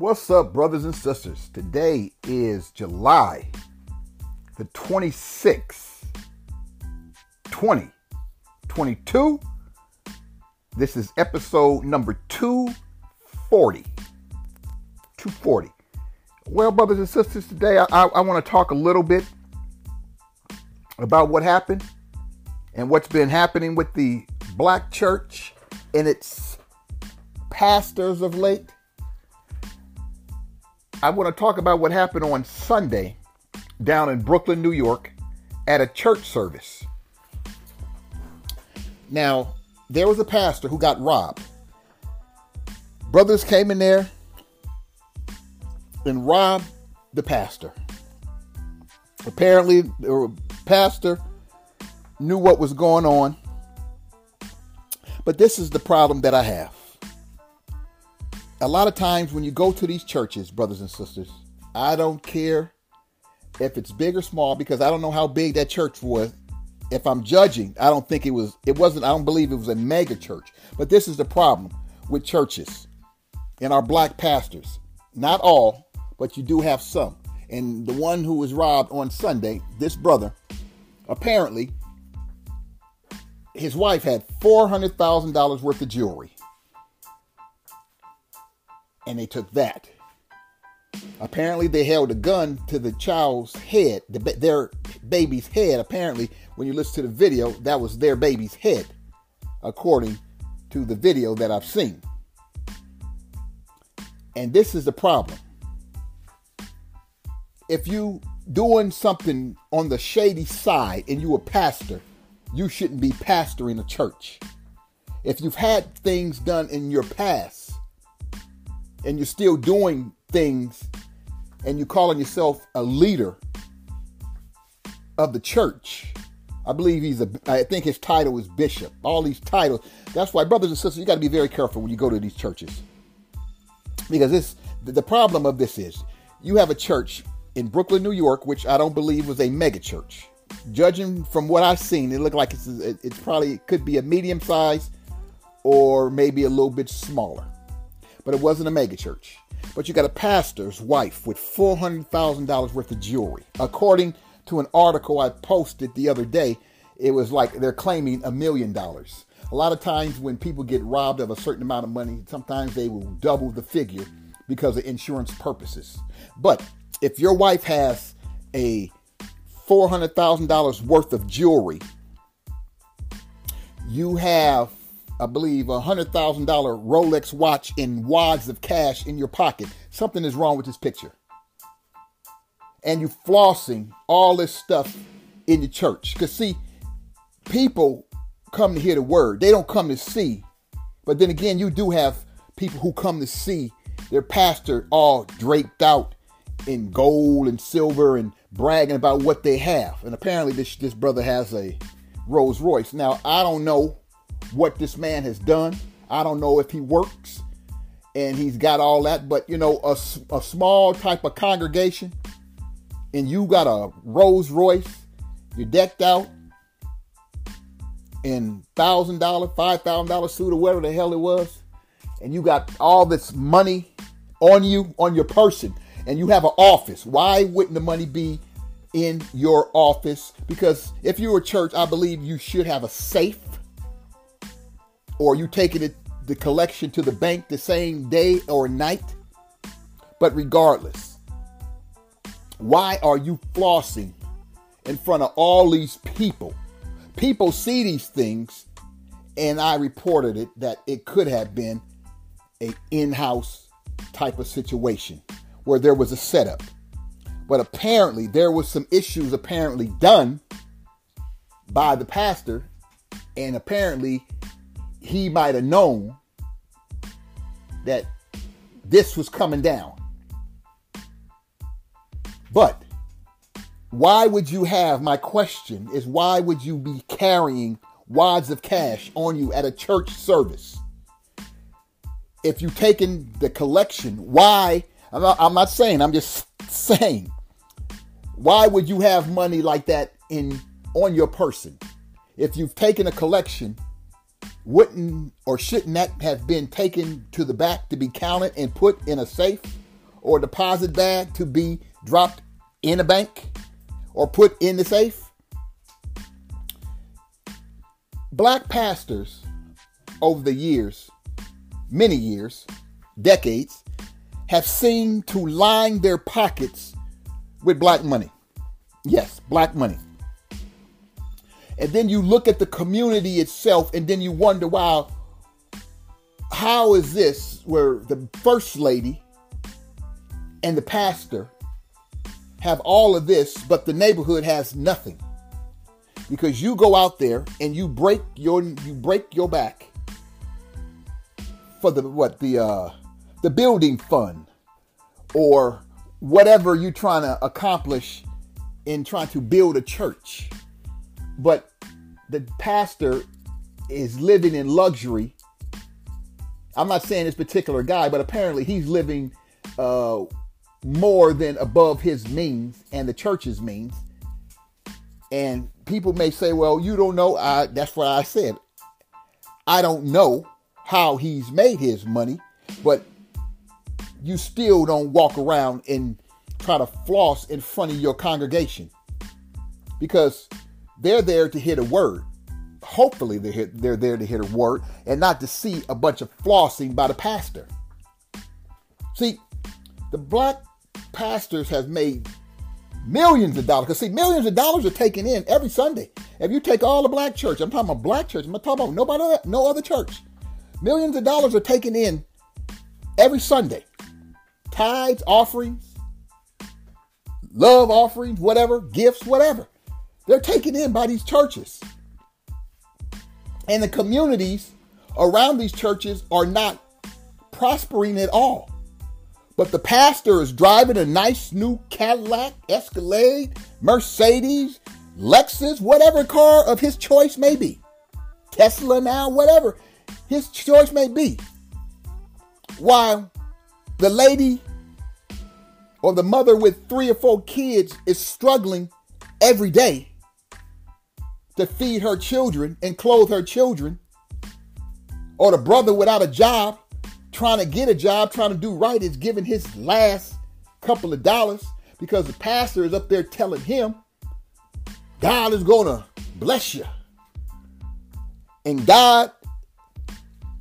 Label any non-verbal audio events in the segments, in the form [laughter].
What's up, brothers and sisters? Today is July the 26th, 2022. This is episode number 240. 240. Well, brothers and sisters, today I, I, I want to talk a little bit about what happened and what's been happening with the black church and its pastors of late. I want to talk about what happened on Sunday down in Brooklyn, New York, at a church service. Now, there was a pastor who got robbed. Brothers came in there and robbed the pastor. Apparently, the pastor knew what was going on. But this is the problem that I have a lot of times when you go to these churches, brothers and sisters, I don't care if it's big or small because I don't know how big that church was. If I'm judging, I don't think it was, it wasn't, I don't believe it was a mega church. But this is the problem with churches and our black pastors. Not all, but you do have some. And the one who was robbed on Sunday, this brother, apparently, his wife had $400,000 worth of jewelry and they took that. Apparently, they held a gun to the child's head, the, their baby's head. Apparently, when you listen to the video, that was their baby's head, according to the video that I've seen. And this is the problem. If you doing something on the shady side and you a pastor, you shouldn't be pastoring a church. If you've had things done in your past and you're still doing things and you're calling yourself a leader of the church. I believe he's a, I think his title is bishop. All these titles. That's why, brothers and sisters, you got to be very careful when you go to these churches. Because this, the problem of this is you have a church in Brooklyn, New York, which I don't believe was a mega church. Judging from what I've seen, it looked like it's, it's probably, it could be a medium size or maybe a little bit smaller but it wasn't a megachurch. But you got a pastor's wife with $400,000 worth of jewelry. According to an article I posted the other day, it was like they're claiming a million dollars. A lot of times when people get robbed of a certain amount of money, sometimes they will double the figure because of insurance purposes. But if your wife has a $400,000 worth of jewelry, you have I believe, a hundred thousand dollar Rolex watch in wads of cash in your pocket. Something is wrong with this picture. And you flossing all this stuff in the church. Because see, people come to hear the word. They don't come to see. But then again, you do have people who come to see their pastor all draped out in gold and silver and bragging about what they have. And apparently this, this brother has a Rolls Royce. Now, I don't know what this man has done. I don't know if he works and he's got all that, but you know, a, a small type of congregation and you got a Rolls Royce, you're decked out in thousand dollar, five thousand dollar suit or whatever the hell it was, and you got all this money on you, on your person, and you have an office. Why wouldn't the money be in your office? Because if you're a church, I believe you should have a safe or you taking it the collection to the bank the same day or night. But regardless, why are you flossing in front of all these people? People see these things, and I reported it that it could have been a in-house type of situation where there was a setup. But apparently there was some issues apparently done by the pastor and apparently he might have known that this was coming down. But why would you have, my question is, why would you be carrying wads of cash on you at a church service? If you've taken the collection, why? I'm not, I'm not saying, I'm just saying, why would you have money like that in on your person? If you've taken a collection wouldn't or shouldn't that have been taken to the back to be counted and put in a safe or deposit bag to be dropped in a bank or put in the safe. Black pastors over the years, many years, decades, have seemed to line their pockets with black money. Yes, black money. And then you look at the community itself and then you wonder, wow, how is this where the first lady and the pastor have all of this, but the neighborhood has nothing? Because you go out there and you break your you break your back for the what the uh the building fund or whatever you're trying to accomplish in trying to build a church. But the pastor is living in luxury. I'm not saying this particular guy, but apparently he's living uh, more than above his means and the church's means. And people may say, well, you don't know. I, that's what I said. I don't know how he's made his money, but you still don't walk around and try to floss in front of your congregation because they're there to hear the word. Hopefully, they're, they're there to hear the word and not to see a bunch of flossing by the pastor. See, the black pastors have made millions of dollars. Because, see, millions of dollars are taken in every Sunday. If you take all the black church, I'm talking about black church, I'm not talking about nobody, no other church. Millions of dollars are taken in every Sunday. Tithes, offerings, love offerings, whatever, gifts, whatever. They're taken in by these churches. And the communities around these churches are not prospering at all. But the pastor is driving a nice new Cadillac, Escalade, Mercedes, Lexus, whatever car of his choice may be. Tesla now, whatever his choice may be. While the lady or the mother with three or four kids is struggling every day to feed her children and clothe her children, or the brother without a job trying to get a job, trying to do right, is giving his last couple of dollars because the pastor is up there telling him, God is going to bless you. And God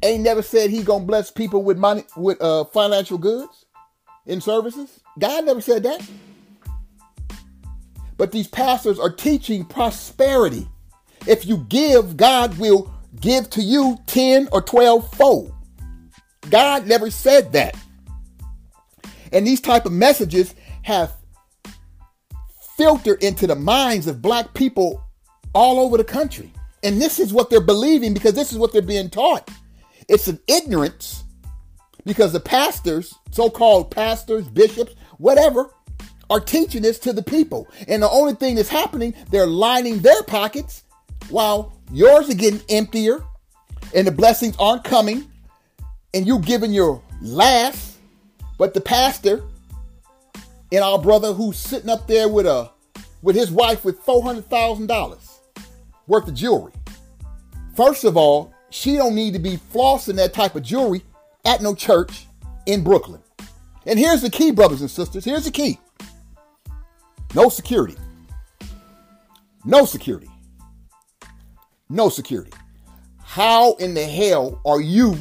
ain't never said he going to bless people with money with uh, financial goods and services. God never said that. But these pastors are teaching prosperity. If you give, God will give to you 10 or 12 fold. God never said that. And these type of messages have filtered into the minds of black people all over the country. And this is what they're believing because this is what they're being taught. It's an ignorance because the pastors, so called pastors, bishops, whatever, are teaching this to the people. And the only thing that's happening, they're lining their pockets while yours are getting emptier and the blessings aren't coming and you giving your last. But the pastor and our brother who's sitting up there with a with his wife with four hundred thousand dollars worth of jewelry. First of all, she don't need to be flossing that type of jewelry at no church in Brooklyn. And here's the key, brothers and sisters. Here's the key. No security. No security. No security. How in the hell are you?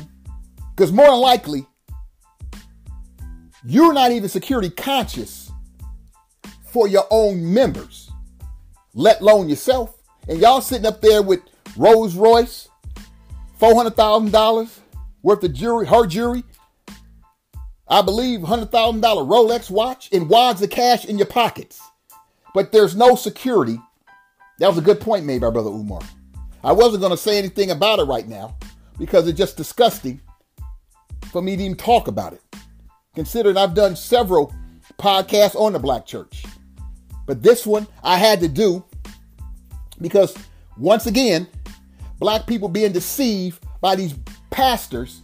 Because more than likely, you're not even security conscious for your own members, let alone yourself. And y'all sitting up there with Rolls Royce, $400,000 worth of jewelry, her jewelry, I believe $100,000 Rolex watch, and wads of cash in your pockets. But there's no security. That was a good point made by Brother Umar. I wasn't going to say anything about it right now because it's just disgusting for me to even talk about it. Considering I've done several podcasts on the black church. But this one I had to do because once again, black people being deceived by these pastors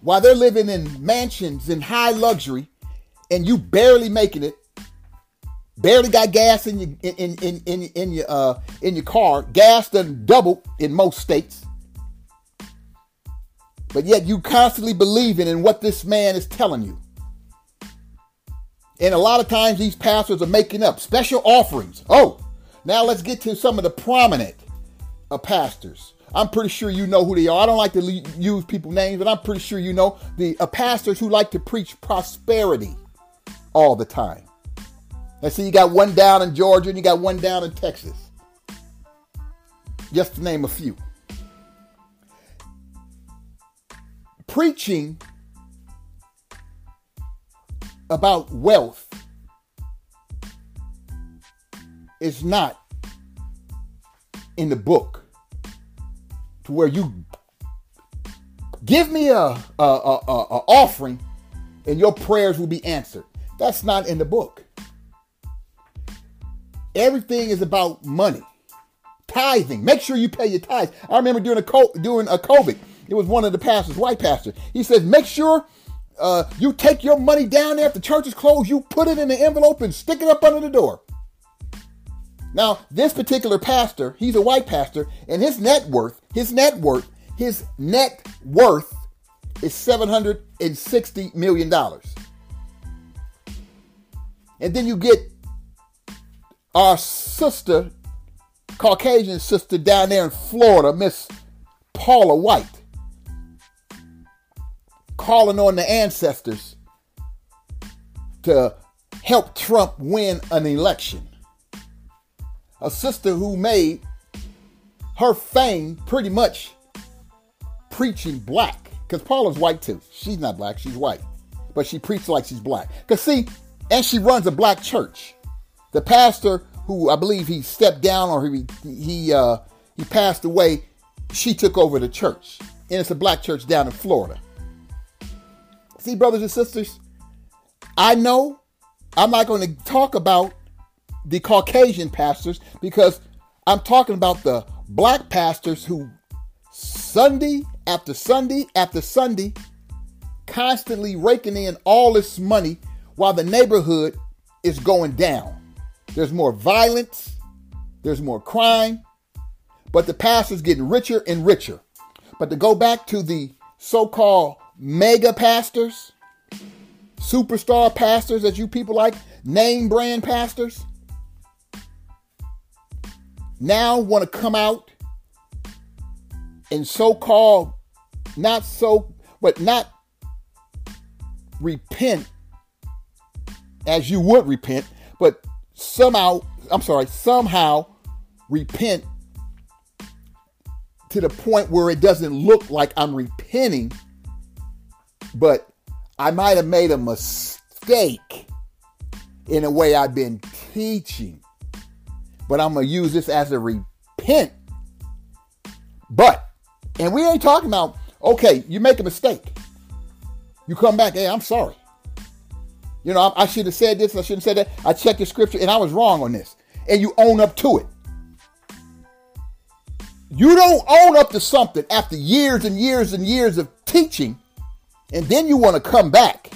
while they're living in mansions in high luxury and you barely making it barely got gas in your in in in, in your uh in your car gas done double in most states but yet you constantly believing in what this man is telling you And a lot of times these pastors are making up special offerings. Oh, now let's get to some of the prominent uh, pastors. I'm pretty sure you know who they are. I don't like to le- use people's names, but I'm pretty sure you know the uh, pastors who like to preach prosperity all the time. Let's see, you got one down in Georgia and you got one down in Texas. Just to name a few. Preaching about wealth is not in the book to where you give me a, a, a, a, offering and your prayers will be answered. That's not in the book. Everything is about money, tithing. Make sure you pay your tithes. I remember doing a doing a COVID. It was one of the pastors, white pastor. He says, make sure uh, you take your money down there if the church is closed. You put it in the envelope and stick it up under the door. Now, this particular pastor, he's a white pastor, and his net worth, his net worth, his net worth is $760 million. And then you get our sister, Caucasian sister down there in Florida, Miss Paula White, calling on the ancestors to help Trump win an election a sister who made her fame pretty much preaching black. Because Paula's white too. She's not black, she's white. But she preaches like she's black. Because see, and she runs a black church. The pastor who I believe he stepped down or he he uh, he passed away, she took over the church. And it's a black church down in Florida. See, brothers and sisters, I know I'm not going to talk about the Caucasian pastors because I'm talking about the black pastors who Sunday after Sunday after Sunday constantly raking in all this money while the neighborhood is going down. There's more violence, there's more crime, but the pastors getting richer and richer. But to go back to the so-called mega pastors, superstar pastors that you people like, name brand pastors, now want to come out and so-called not so but not repent as you would repent but somehow i'm sorry somehow repent to the point where it doesn't look like i'm repenting but i might have made a mistake in a way i've been teaching but I'm gonna use this as a repent. But, and we ain't talking about, okay, you make a mistake. You come back, hey, I'm sorry. You know, I, I should have said this, I shouldn't have said that. I checked the scripture and I was wrong on this. And you own up to it. You don't own up to something after years and years and years of teaching, and then you want to come back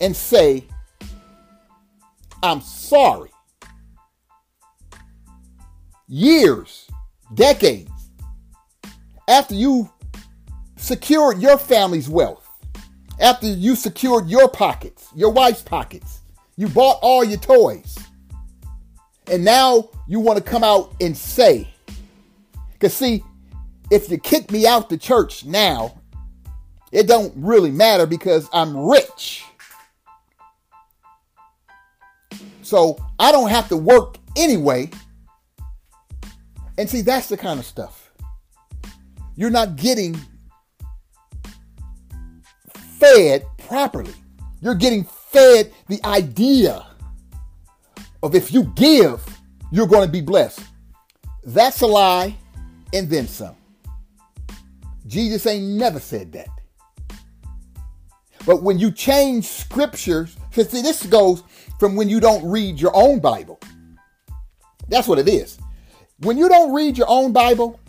and say, I'm sorry years, decades, after you secured your family's wealth, after you secured your pockets, your wife's pockets, you bought all your toys, and now you want to come out and say, because see, if you kick me out the church now, it don't really matter because I'm rich. So I don't have to work anyway and see, that's the kind of stuff. You're not getting fed properly. You're getting fed the idea of if you give, you're going to be blessed. That's a lie and then some. Jesus ain't never said that. But when you change scriptures, because see, this goes from when you don't read your own Bible. That's what it is. When you don't read your own Bible,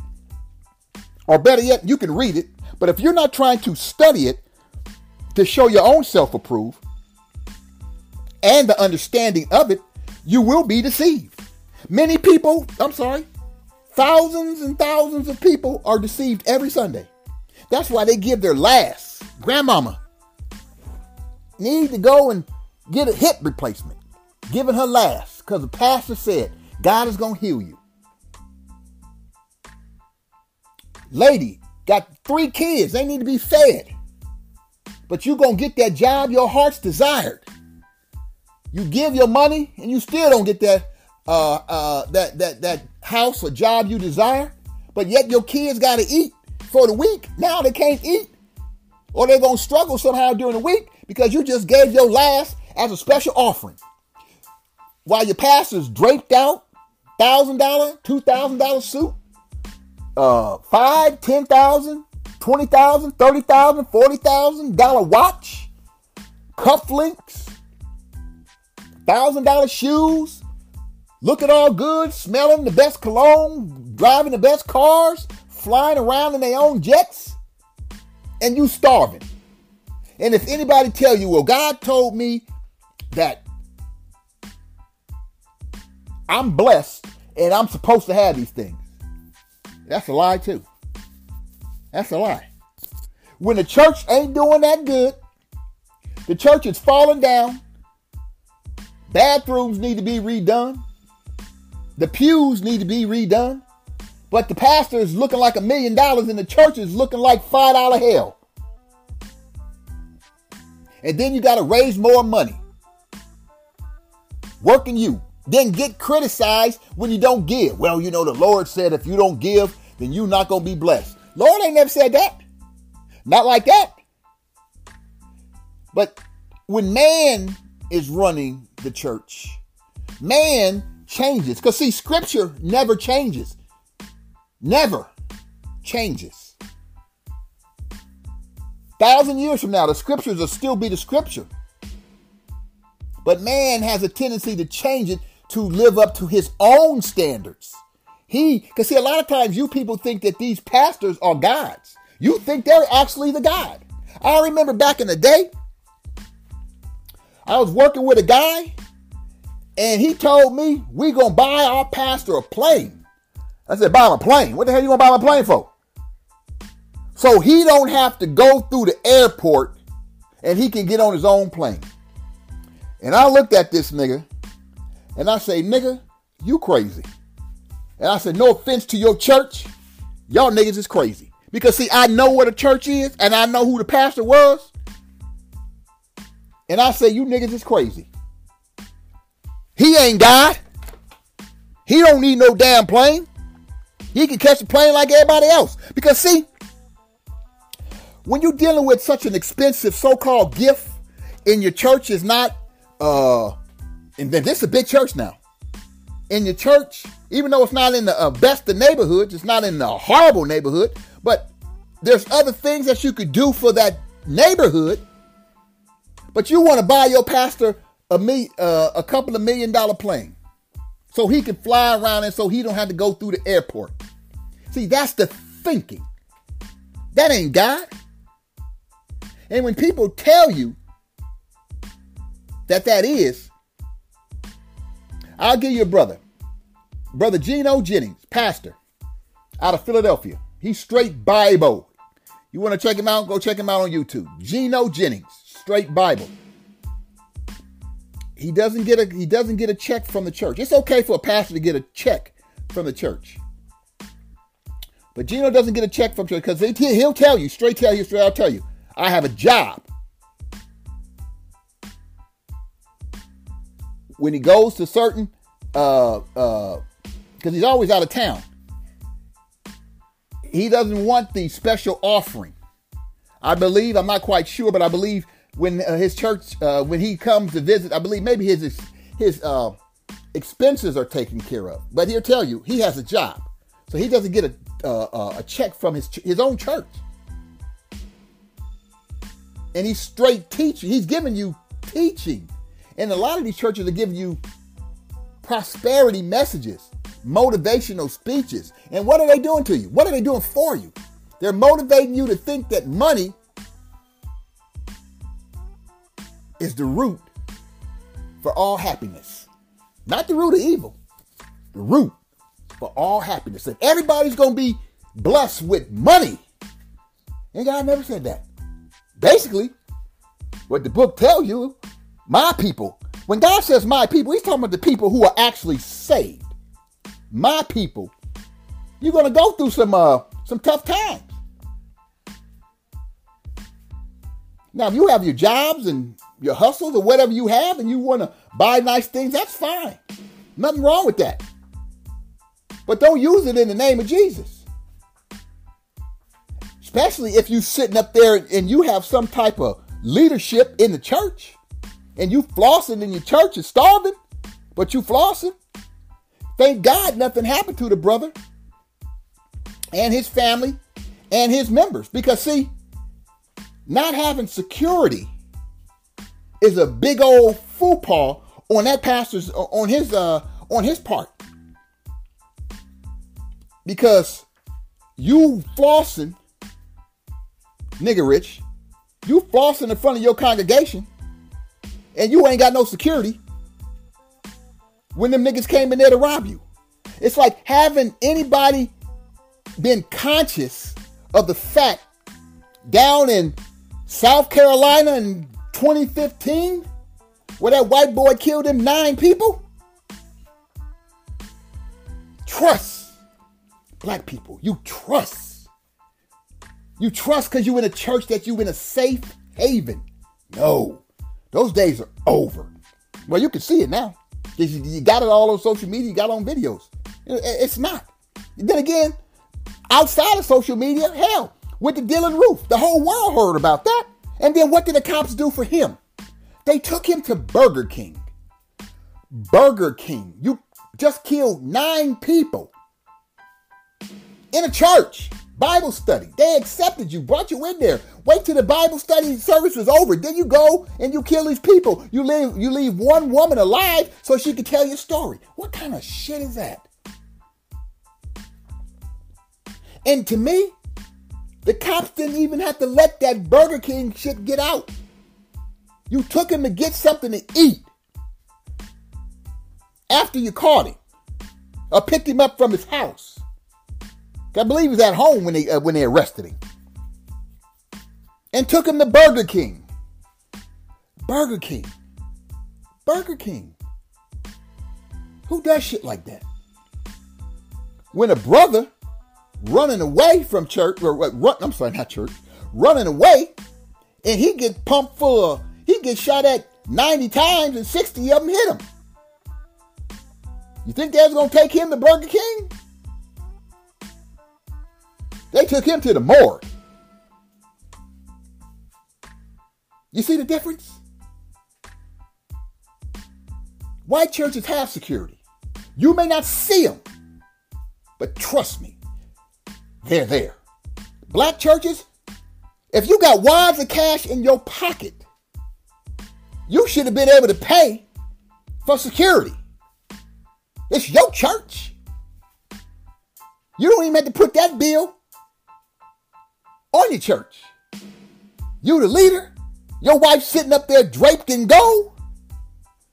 or better yet, you can read it, but if you're not trying to study it to show your own self approve and the understanding of it, you will be deceived. Many people, I'm sorry, thousands and thousands of people are deceived every Sunday. That's why they give their last. Grandmama need to go and get a hip replacement, giving her last because the pastor said God is going to heal you. Lady got three kids, they need to be fed. But you're going to get that job your heart's desired. You give your money and you still don't get that uh, uh, that that that house or job you desire, but yet your kids got to eat for the week. Now they can't eat, or they're gonna struggle somehow during the week because you just gave your last as a special offering. While your pastor's draped out, thousand dollar, two thousand dollar suit, uh, five, ten thousand, twenty thousand, thirty thousand, forty thousand dollar watch, cufflinks, thousand dollar shoes, looking all good, smelling the best cologne, driving the best cars, flying around in their own jets, and you starving. And if anybody tell you, well, God told me that I'm blessed and I'm supposed to have these things, that's a lie too. That's a lie. When the church ain't doing that good, the church is falling down. Bathrooms need to be redone. The pews need to be redone. But the pastor is looking like a million dollars and the church is looking like five dollar hell. And then you got to raise more money. Working you. Then get criticized when you don't give. Well, you know, the Lord said if you don't give, then you're not going to be blessed. Lord ain't never said that. Not like that. But when man is running the church, man changes. Because see, scripture never changes. Never changes. Thousand years from now, the scriptures will still be the scripture. But man has a tendency to change it to live up to his own standards. He, because see, a lot of times you people think that these pastors are gods. You think they're actually the God. I remember back in the day, I was working with a guy and he told me we gonna buy our pastor a plane. I said, buy him a plane. What the hell you gonna buy him a plane for? So he don't have to go through the airport and he can get on his own plane. And I looked at this nigga and I say, nigga, you crazy. And I said, no offense to your church, y'all niggas is crazy. Because see, I know what a church is and I know who the pastor was. And I say, you niggas is crazy. He ain't God. He don't need no damn plane. He can catch a plane like everybody else. Because see, when you're dealing with such an expensive so-called gift in your church is not uh and then this is a big church now. In your church, even though it's not in the uh, best of neighborhoods, it's not in the horrible neighborhood, but there's other things that you could do for that neighborhood. But you want to buy your pastor a me uh, a couple of million dollar plane so he can fly around and so he don't have to go through the airport. See, that's the thinking. That ain't God. And when people tell you that that is, I'll give you a brother. Brother Gino Jennings, pastor out of Philadelphia. He's straight Bible. You want to check him out? Go check him out on YouTube. Gino Jennings, straight Bible he doesn't get a he doesn't get a check from the church. It's okay for a pastor to get a check from the church. But Gino doesn't get a check from church because he'll tell you, straight tell you, straight I'll tell you, I have a job. When he goes to certain, uh, uh, because he's always out of town, he doesn't want the special offering. I believe, I'm not quite sure, but I believe when uh, his church uh, when he comes to visit i believe maybe his his uh, expenses are taken care of. But he'll tell you he has a job. So he doesn't get a uh, uh, a check from his his own church. And he's straight teaching. He's giving you teaching. And a lot of these churches are giving you prosperity messages motivational speeches and what are they doing to you what are they doing for you they're motivating you to think that money is the root for all happiness. Not the root of evil, the root for all happiness. And everybody's going to be blessed with money. And God never said that. Basically, what the book tells you My people. When God says my people, he's talking about the people who are actually saved. My people. You're gonna go through some uh some tough times. Now, if you have your jobs and your hustles or whatever you have and you want to buy nice things, that's fine. Nothing wrong with that. But don't use it in the name of Jesus. Especially if you're sitting up there and you have some type of leadership in the church and you flossing in your church and starving, but you flossing. Thank God nothing happened to the brother and his family and his members. Because see, not having security is a big old faux on that pastor's on his uh on his part. Because you flossing, nigga rich, you flossing in front of your congregation, and you ain't got no security when them niggas came in there to rob you. It's like having anybody been conscious of the fact down in South Carolina in 2015, where that white boy killed them nine people? Trust. Black people, you trust. You trust because you in a church that you in a safe haven. No, those days are over. Well, you can see it now. You got it all on social media, you got it on videos. It's not. Then again, outside of social media, hell, with the Dylann Roof. The whole world heard about that. And then what did the cops do for him? They took him to Burger King. Burger King. You just killed nine people in a church. Bible study. They accepted you, brought you in there. Wait till the Bible study service was over. Then you go and you kill these people. You leave you leave one woman alive so she can tell your story. What kind of shit is that? And to me, the cops didn't even have to let that Burger King shit get out. You took him to get something to eat after you caught him or picked him up from his house. I believe he was at home when they uh, when they arrested him and took him to Burger King. Burger King. Burger King. Who does shit like that? When a brother running away from church, or run, I'm sorry, not church, running away, and he gets pumped full of, he gets shot at 90 times and 60 of them hit him. You think that's gonna take him to Burger King? They took him to the morgue. You see the difference? White churches have security. You may not see them, but trust me, they're there. Black churches, if you got wads of cash in your pocket, you should have been able to pay for security. It's your church. You don't even have to put that bill on your church. You the leader. Your wife sitting up there draped in gold.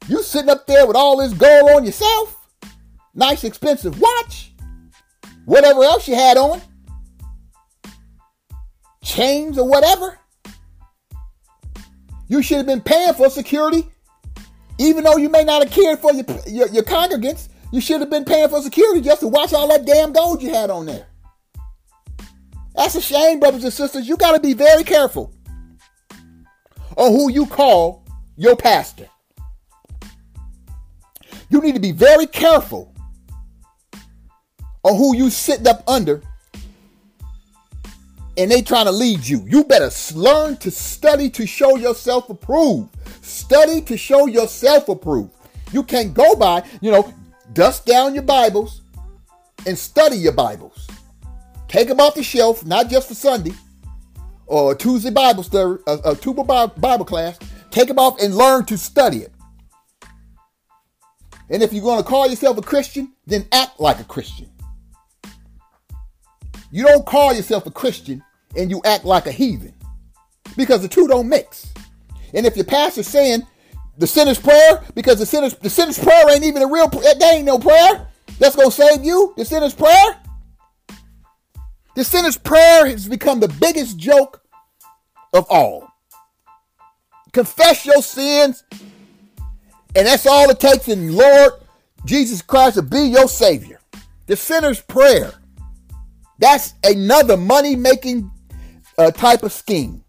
You sitting up there with all this gold on yourself. Nice expensive watch. Whatever else you had on chains or whatever. You should have been paying for security, even though you may not have cared for your, your, your congregants. You should have been paying for security just to watch all that damn gold you had on there. That's a shame, brothers and sisters. You got to be very careful on who you call your pastor. You need to be very careful on who you sitting up under and they trying to lead you. You better learn to study to show yourself approved. Study to show yourself approved. You can't go by, you know, dust down your Bibles and study your Bibles. Take them off the shelf, not just for Sunday or Tuesday Bible study, a, a Tuba Bible class. Take them off and learn to study it. And if you're going to call yourself a Christian, then act like a Christian. You don't call yourself a Christian and you act like a heathen because the two don't mix. And if your pastor's saying the sinner's prayer, because the sinner's the sinner's prayer ain't even a real prayer that ain't no prayer that's gonna save you. The sinner's prayer. The sinner's prayer has become the biggest joke of all. Confess your sins And that's all it takes, and Lord Jesus Christ will be your Savior. The sinner's prayer. That's another money making uh, type of scheme.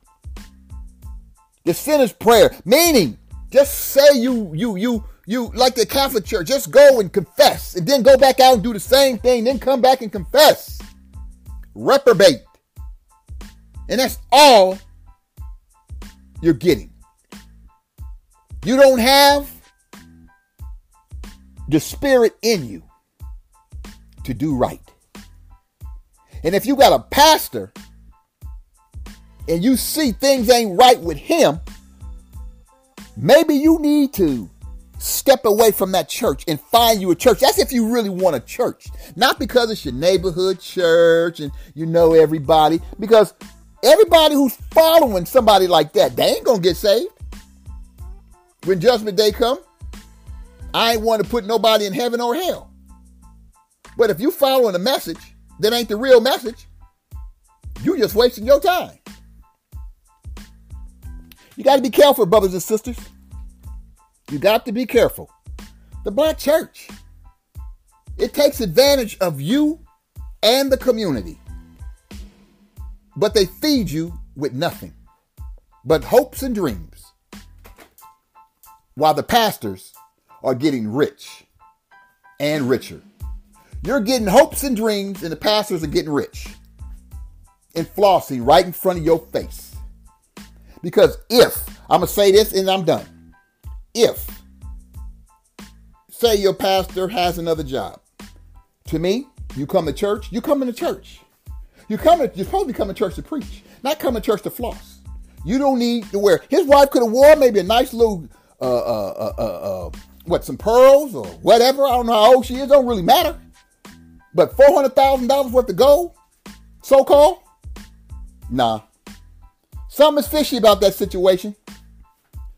The sinner's prayer, meaning just say you you you you like the Catholic Church, just go and confess, and then go back out and do the same thing, then come back and confess. Reprobate. And that's all you're getting. You don't have the spirit in you to do right. And if you got a pastor and you see things ain't right with him, maybe you need to step away from that church and find you a church. That's if you really want a church. Not because it's your neighborhood church and you know everybody. Because everybody who's following somebody like that, they ain't going to get saved. When judgment day come, I ain't want to put nobody in heaven or hell. But if you following a message that ain't the real message, you just wasting your time. You got to be careful, brothers and sisters. You got to be careful. The black church, it takes advantage of you and the community. But they feed you with nothing but hopes and dreams. While the pastors are getting rich and richer. You're getting hopes and dreams, and the pastors are getting rich and flossing right in front of your face. Because if, I'm going to say this and I'm done. If, say your pastor has another job, to me, you come to church, you come to church. You come to, you're supposed to come to church to preach, not come to church to floss. You don't need to wear. His wife could have worn maybe a nice little uh, uh, uh, uh, uh what some pearls or whatever. I don't know how old she is. Don't really matter. But four hundred thousand dollars worth of gold, so called. Nah, something's fishy about that situation.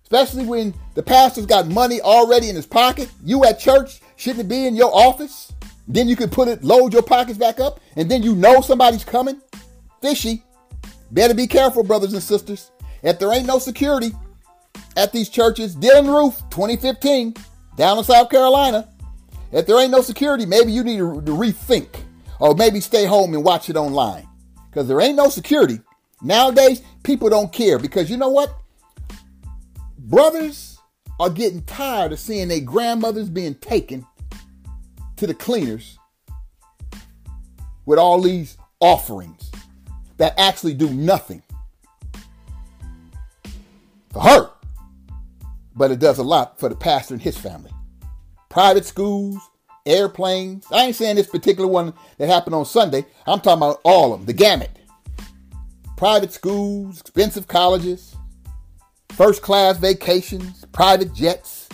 Especially when the pastor's got money already in his pocket. You at church shouldn't be in your office. Then you can put it, load your pockets back up, and then you know somebody's coming. Fishy. Better be careful, brothers and sisters. If there ain't no security at these churches, Dylann Roof, 2015, down in South Carolina. If there ain't no security, maybe you need to rethink or maybe stay home and watch it online because there ain't no security. Nowadays, people don't care because you know what? Brothers are getting tired of seeing their grandmothers being taken to the cleaners with all these offerings that actually do nothing for her but it does a lot for the pastor and his family. Private schools, airplanes. I ain't saying this particular one that happened on Sunday. I'm talking about all of them, the gamut. Private schools, expensive colleges, first class vacations, private jets.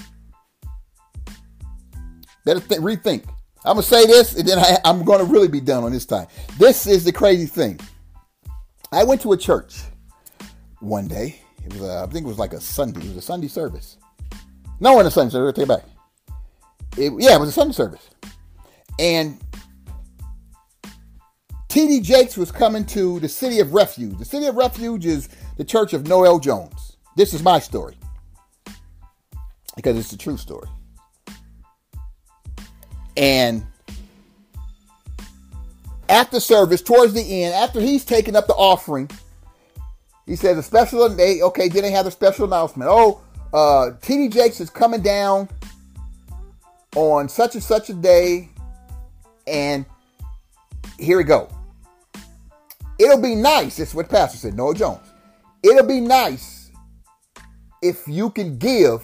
Better th- rethink. I'm going to say this and then I, I'm going to really be done on this time. This is the crazy thing. I went to a church one day it was, uh, I think it was like a Sunday. It was a Sunday service. No, in a Sunday service. Take it back. It, yeah, it was a Sunday service. And T.D. Jakes was coming to the City of Refuge. The City of Refuge is the church of Noel Jones. This is my story because it's a true story. And at the service, towards the end, after he's taken up the offering, he says a special. They okay. Then they have a special announcement. Oh, uh, TD Jakes is coming down on such and such a day, and here we go. It'll be nice. That's what the Pastor said. Noel Jones. It'll be nice if you can give.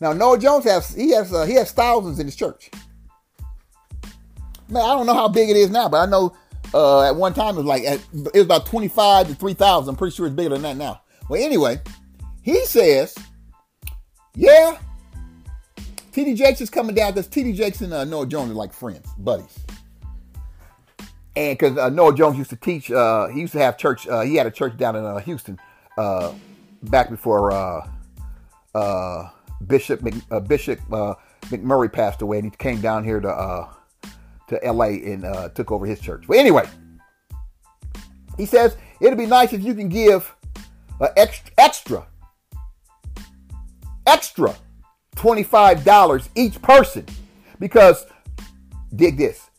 Now Noel Jones has he has uh, he has thousands in his church. Man, I don't know how big it is now, but I know uh, at one time, it was like it was about twenty five to three thousand. I'm pretty sure it's bigger than that now. Well, anyway, he says, "Yeah, TD Jakes is coming down because TD Jakes and uh, Noel Jones are like friends, buddies." And because uh, Noel Jones used to teach, uh, he used to have church. Uh, he had a church down in uh, Houston uh, back before uh, uh, Bishop Mc, uh, Bishop uh, McMurray passed away, and he came down here to uh, to LA and uh, took over his church. But anyway, he says it'd be nice if you can give extra, extra, extra $25 each person. Because, dig this,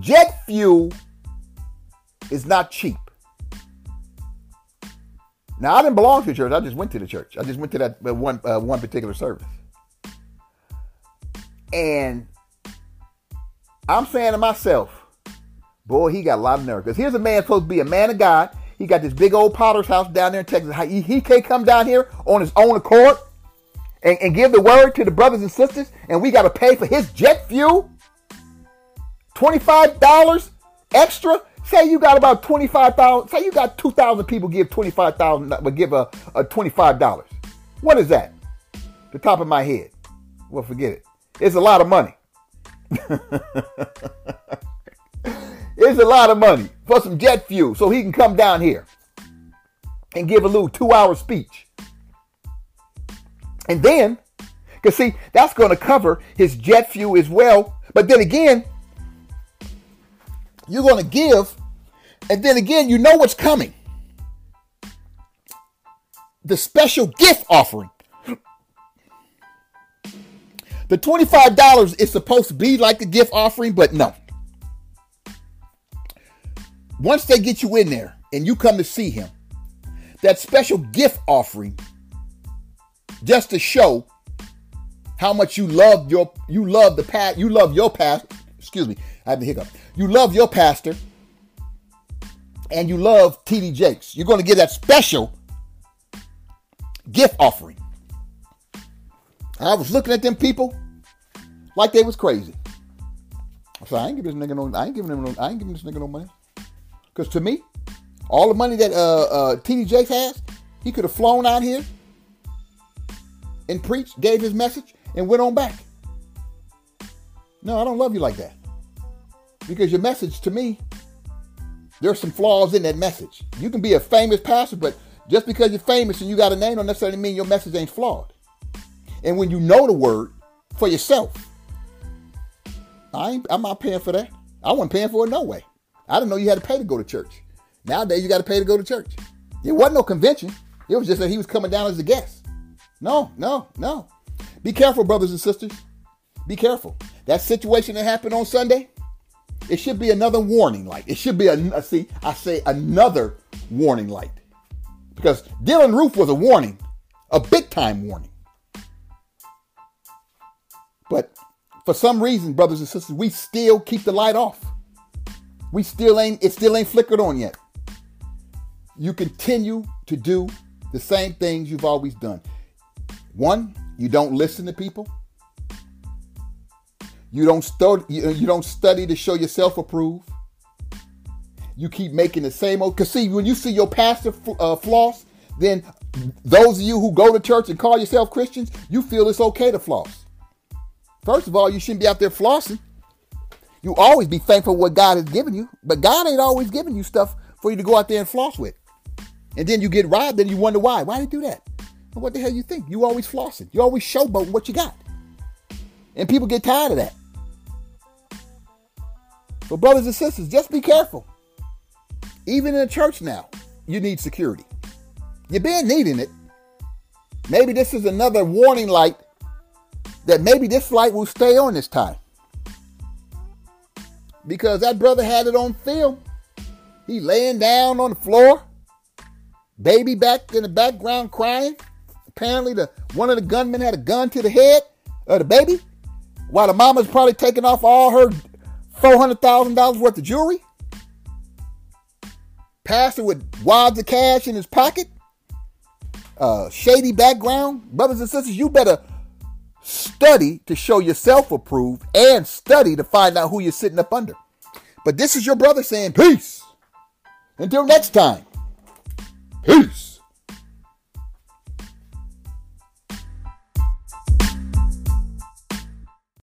jet fuel is not cheap. Now I didn't belong to the church. I just went to the church. I just went to that one uh, one particular service, and I'm saying to myself, boy, he got a lot of nerve. Because here's a man supposed to be a man of God. He got this big old potter's house down there in Texas. He, he can't come down here on his own accord and, and give the word to the brothers and sisters, and we got to pay for his jet fuel. $25 extra Say you got about 25,000, say you got 2,000 people give 25,000, but give a, a $25. What is that? The top of my head. Well, forget it. It's a lot of money. [laughs] it's a lot of money for some jet fuel so he can come down here and give a little two hour speech. And then, because see, that's going to cover his jet fuel as well. But then again, you're going to give, and then again, you know what's coming. The special gift offering. The $25 is supposed to be like the gift offering, but no. Once they get you in there and you come to see him, that special gift offering just to show how much you love your you love the past you love your past excuse me I have the hiccup. You love your pastor and you love TD Jakes. You're going to get that special gift offering. I was looking at them people like they was crazy. Said, I ain't giving this nigga no, I ain't giving him no, I ain't giving this nigga no money. Because to me, all the money that uh, uh, TD Jakes has, he could have flown out here and preached, gave his message, and went on back. No, I don't love you like that. Because your message to me, there's some flaws in that message. You can be a famous pastor, but just because you're famous and you got a name don't necessarily mean your message ain't flawed. And when you know the word for yourself, I ain't, I'm not paying for that. I wasn't paying for it no way. I didn't know you had to pay to go to church. Nowadays, you got to pay to go to church. It wasn't no convention. It was just that he was coming down as a guest. No, no, no. Be careful, brothers and sisters. Be careful. That situation that happened on Sunday, it should be another warning light. It should be a see. I say another warning light because Dylann Roof was a warning, a big time warning. But for some reason, brothers and sisters, we still keep the light off. We still ain't. It still ain't flickered on yet. You continue to do the same things you've always done. One, you don't listen to people. You don't study. You don't study to show yourself approved. You keep making the same old. Cause see, when you see your pastor uh, floss, then those of you who go to church and call yourself Christians, you feel it's okay to floss. First of all, you shouldn't be out there flossing. You always be thankful for what God has given you, but God ain't always giving you stuff for you to go out there and floss with. And then you get robbed, and you wonder why. Why did you do that? Well, what the hell you think? You always flossing. You always showboating what you got. And people get tired of that. But brothers and sisters, just be careful. Even in the church now, you need security. You've been needing it. Maybe this is another warning light that maybe this light will stay on this time. Because that brother had it on film. He laying down on the floor, baby back in the background crying. Apparently, the one of the gunmen had a gun to the head of the baby, while the mama's probably taking off all her $400,000 worth of jewelry. Pastor with wads of cash in his pocket. Uh, shady background. Brothers and sisters, you better study to show yourself approved and study to find out who you're sitting up under. But this is your brother saying, Peace. Until next time, peace.